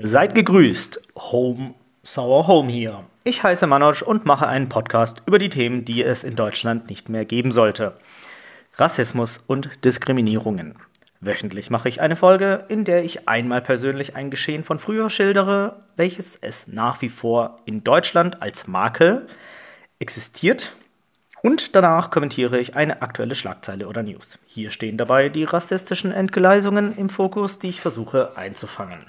Seid gegrüßt. Home, Sour Home hier. Ich heiße Manoj und mache einen Podcast über die Themen, die es in Deutschland nicht mehr geben sollte. Rassismus und Diskriminierungen. Wöchentlich mache ich eine Folge, in der ich einmal persönlich ein Geschehen von früher schildere, welches es nach wie vor in Deutschland als Makel existiert. Und danach kommentiere ich eine aktuelle Schlagzeile oder News. Hier stehen dabei die rassistischen Entgleisungen im Fokus, die ich versuche einzufangen.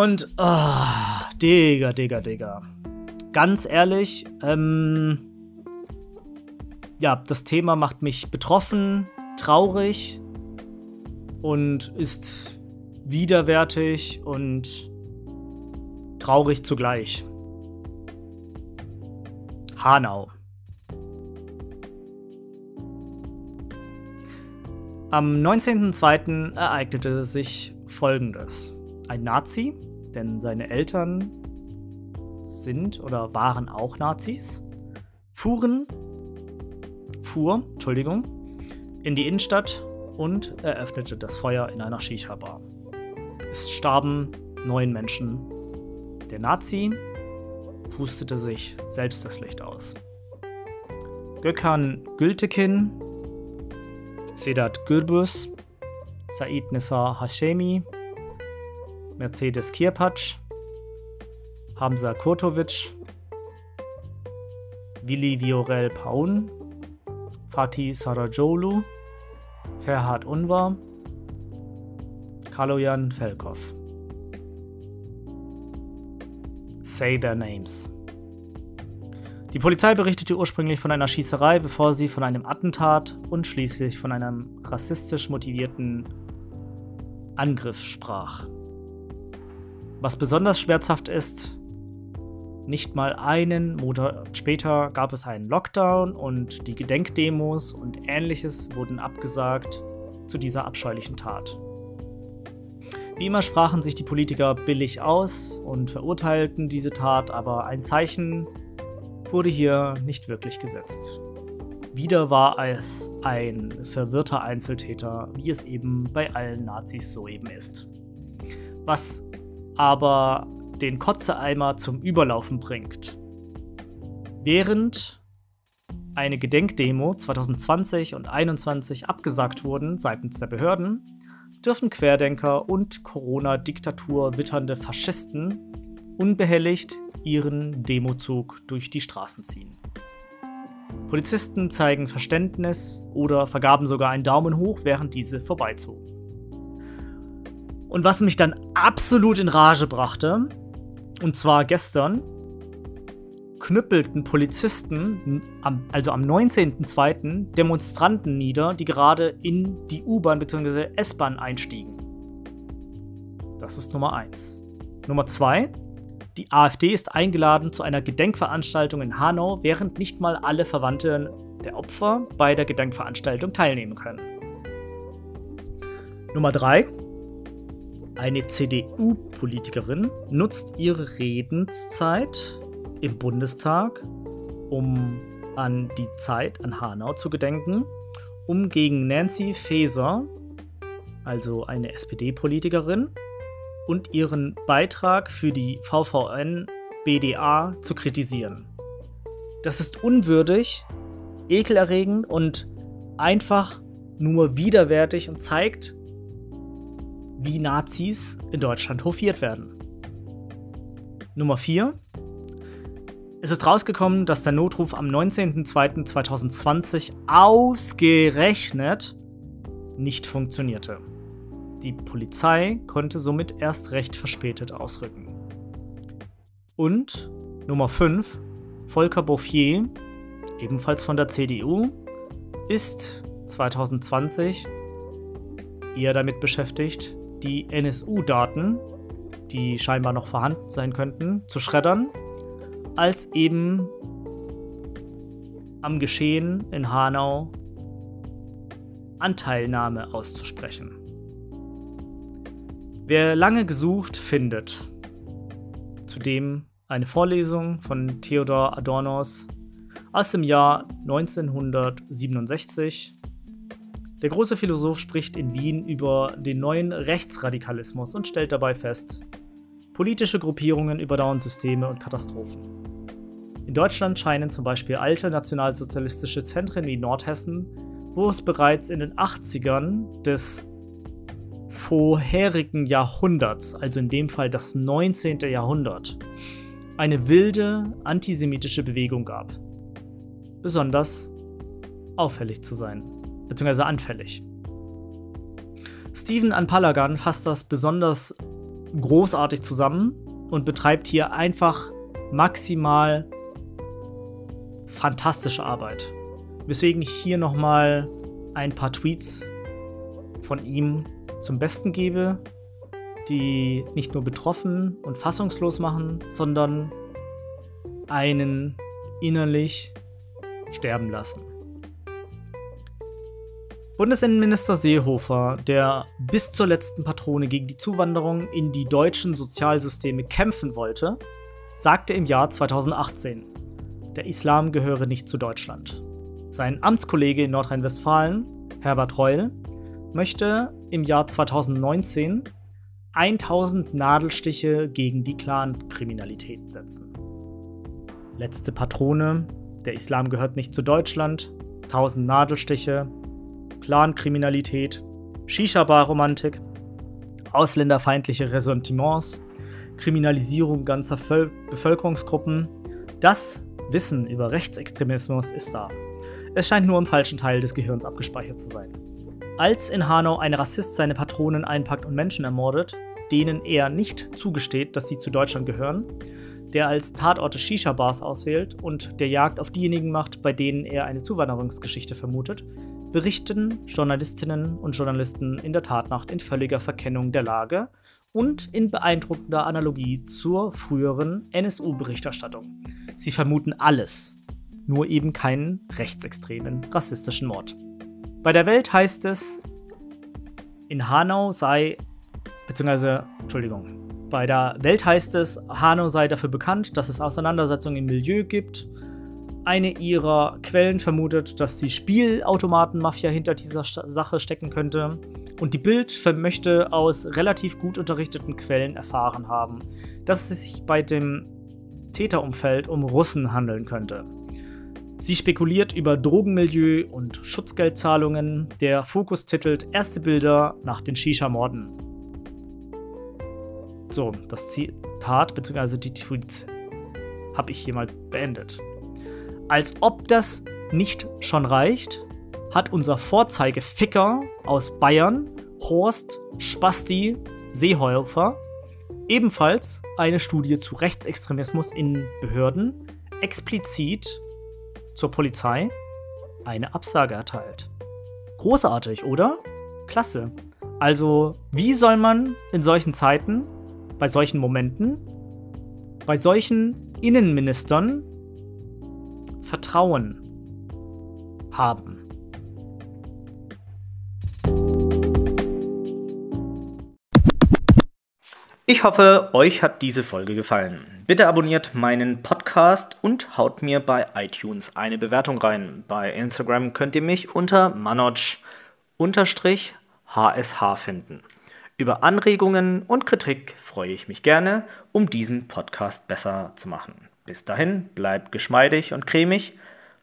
Und, oh, Digga, Digga, Digga. Ganz ehrlich, ähm, ja, das Thema macht mich betroffen, traurig und ist widerwärtig und traurig zugleich. Hanau. Am 19.02. ereignete sich Folgendes ein Nazi, denn seine Eltern sind oder waren auch Nazis, fuhren, fuhr, Entschuldigung, in die Innenstadt und eröffnete das Feuer in einer Shisha-Bar. Es starben neun Menschen. Der Nazi pustete sich selbst das Licht aus. Gökhan Gültekin, Sedat Gürbüz, Said Nissa Hashemi, Mercedes Kirpatsch, Hamza Kurtovic, Willi Viorel Paun, Fatih Sarajolu, Ferhat Unvar, Kaloyan Felkov. Say their names. Die Polizei berichtete ursprünglich von einer Schießerei, bevor sie von einem Attentat und schließlich von einem rassistisch motivierten Angriff sprach. Was besonders schmerzhaft ist, nicht mal einen Monat später gab es einen Lockdown und die Gedenkdemos und ähnliches wurden abgesagt zu dieser abscheulichen Tat. Wie immer sprachen sich die Politiker billig aus und verurteilten diese Tat, aber ein Zeichen wurde hier nicht wirklich gesetzt. Wieder war es ein verwirrter Einzeltäter, wie es eben bei allen Nazis soeben ist. Was aber den Kotzeeimer zum Überlaufen bringt. Während eine Gedenkdemo 2020 und 2021 abgesagt wurden seitens der Behörden, dürfen Querdenker und Corona-Diktatur witternde Faschisten unbehelligt ihren Demozug durch die Straßen ziehen. Polizisten zeigen Verständnis oder vergaben sogar einen Daumen hoch, während diese vorbeizogen. Und was mich dann absolut in Rage brachte, und zwar gestern, knüppelten Polizisten, also am 19.02., Demonstranten nieder, die gerade in die U-Bahn bzw. S-Bahn einstiegen. Das ist Nummer 1. Nummer 2. Die AfD ist eingeladen zu einer Gedenkveranstaltung in Hanau, während nicht mal alle Verwandten der Opfer bei der Gedenkveranstaltung teilnehmen können. Nummer 3. Eine CDU-Politikerin nutzt ihre Redenszeit im Bundestag, um an die Zeit an Hanau zu gedenken, um gegen Nancy Faeser, also eine SPD-Politikerin, und ihren Beitrag für die VVN BDA zu kritisieren. Das ist unwürdig, ekelerregend und einfach nur widerwärtig und zeigt, wie Nazis in Deutschland hofiert werden. Nummer 4. Es ist rausgekommen, dass der Notruf am 19.02.2020 ausgerechnet nicht funktionierte. Die Polizei konnte somit erst recht verspätet ausrücken. Und Nummer 5. Volker Bouffier, ebenfalls von der CDU, ist 2020 eher damit beschäftigt, die NSU-Daten, die scheinbar noch vorhanden sein könnten, zu schreddern, als eben am Geschehen in Hanau Anteilnahme auszusprechen. Wer lange gesucht, findet. Zudem eine Vorlesung von Theodor Adornos aus dem Jahr 1967 Der große Philosoph spricht in Wien über den neuen Rechtsradikalismus und stellt dabei fest, politische Gruppierungen überdauern Systeme und Katastrophen. In Deutschland scheinen zum Beispiel alte nationalsozialistische Zentren wie Nordhessen, wo es bereits in den 80ern des vorherigen Jahrhunderts, also in dem Fall das 19. Jahrhundert, eine wilde antisemitische Bewegung gab. Besonders auffällig zu sein, beziehungsweise anfällig. Stephen Anpalagan fasst das besonders großartig zusammen und betreibt hier einfach maximal fantastische Arbeit. Weswegen ich hier nochmal ein paar Tweets von ihm zum Besten gebe, die nicht nur betroffen und fassungslos machen, sondern einen innerlich sterben lassen. Bundesinnenminister Seehofer, der bis zur letzten Patrone gegen die Zuwanderung in die deutschen Sozialsysteme kämpfen wollte, sagte im Jahr 2018, der Islam gehöre nicht zu Deutschland. Sein Amtskollege in Nordrhein-Westfalen, Herbert Reul, möchte im Jahr 2019 1000 Nadelstiche gegen die Clankriminalität setzen. Letzte Patrone, der Islam gehört nicht zu Deutschland, 1000 Nadelstiche, Clankriminalität, Shisha-Bar-Romantik, ausländerfeindliche Ressentiments, Kriminalisierung ganzer Völ Bevölkerungsgruppen. Das Wissen über Rechtsextremismus ist da. Es scheint nur im falschen Teil des Gehirns abgespeichert zu sein. Als in Hanau ein Rassist seine Patronen einpackt und Menschen ermordet, denen er nicht zugesteht, dass sie zu Deutschland gehören, der als Tatorte Shisha-Bars auswählt und der Jagd auf diejenigen macht, bei denen er eine Zuwanderungsgeschichte vermutet, berichten Journalistinnen und Journalisten in der Tatnacht in völliger Verkennung der Lage und in beeindruckender Analogie zur früheren NSU-Berichterstattung. Sie vermuten alles, nur eben keinen rechtsextremen rassistischen Mord. Bei der Welt heißt es, in Hanau sei, beziehungsweise, Entschuldigung, bei der Welt heißt es, Hanau sei dafür bekannt, dass es Auseinandersetzungen im Milieu gibt. Eine ihrer Quellen vermutet, dass die Spielautomatenmafia hinter dieser Sache stecken könnte. Und die Bild möchte aus relativ gut unterrichteten Quellen erfahren haben, dass es sich bei dem Täterumfeld um Russen handeln könnte. Sie spekuliert über Drogenmilieu und Schutzgeldzahlungen. Der Fokus titelt Erste Bilder nach den Shisha-Morden. So, das Zitat bzw. die Tweets habe ich hier mal beendet. Als ob das nicht schon reicht, hat unser Vorzeigeficker aus Bayern, Horst Spasti Seehofer, ebenfalls eine Studie zu Rechtsextremismus in Behörden explizit zur Polizei eine Absage erteilt. Großartig, oder? Klasse. Also, wie soll man in solchen Zeiten, bei solchen Momenten, bei solchen Innenministern Vertrauen haben? Ich hoffe, euch hat diese Folge gefallen. Bitte abonniert meinen Podcast und haut mir bei iTunes eine Bewertung rein. Bei Instagram könnt ihr mich unter manoj-hsh finden. Über Anregungen und Kritik freue ich mich gerne, um diesen Podcast besser zu machen. Bis dahin, bleibt geschmeidig und cremig.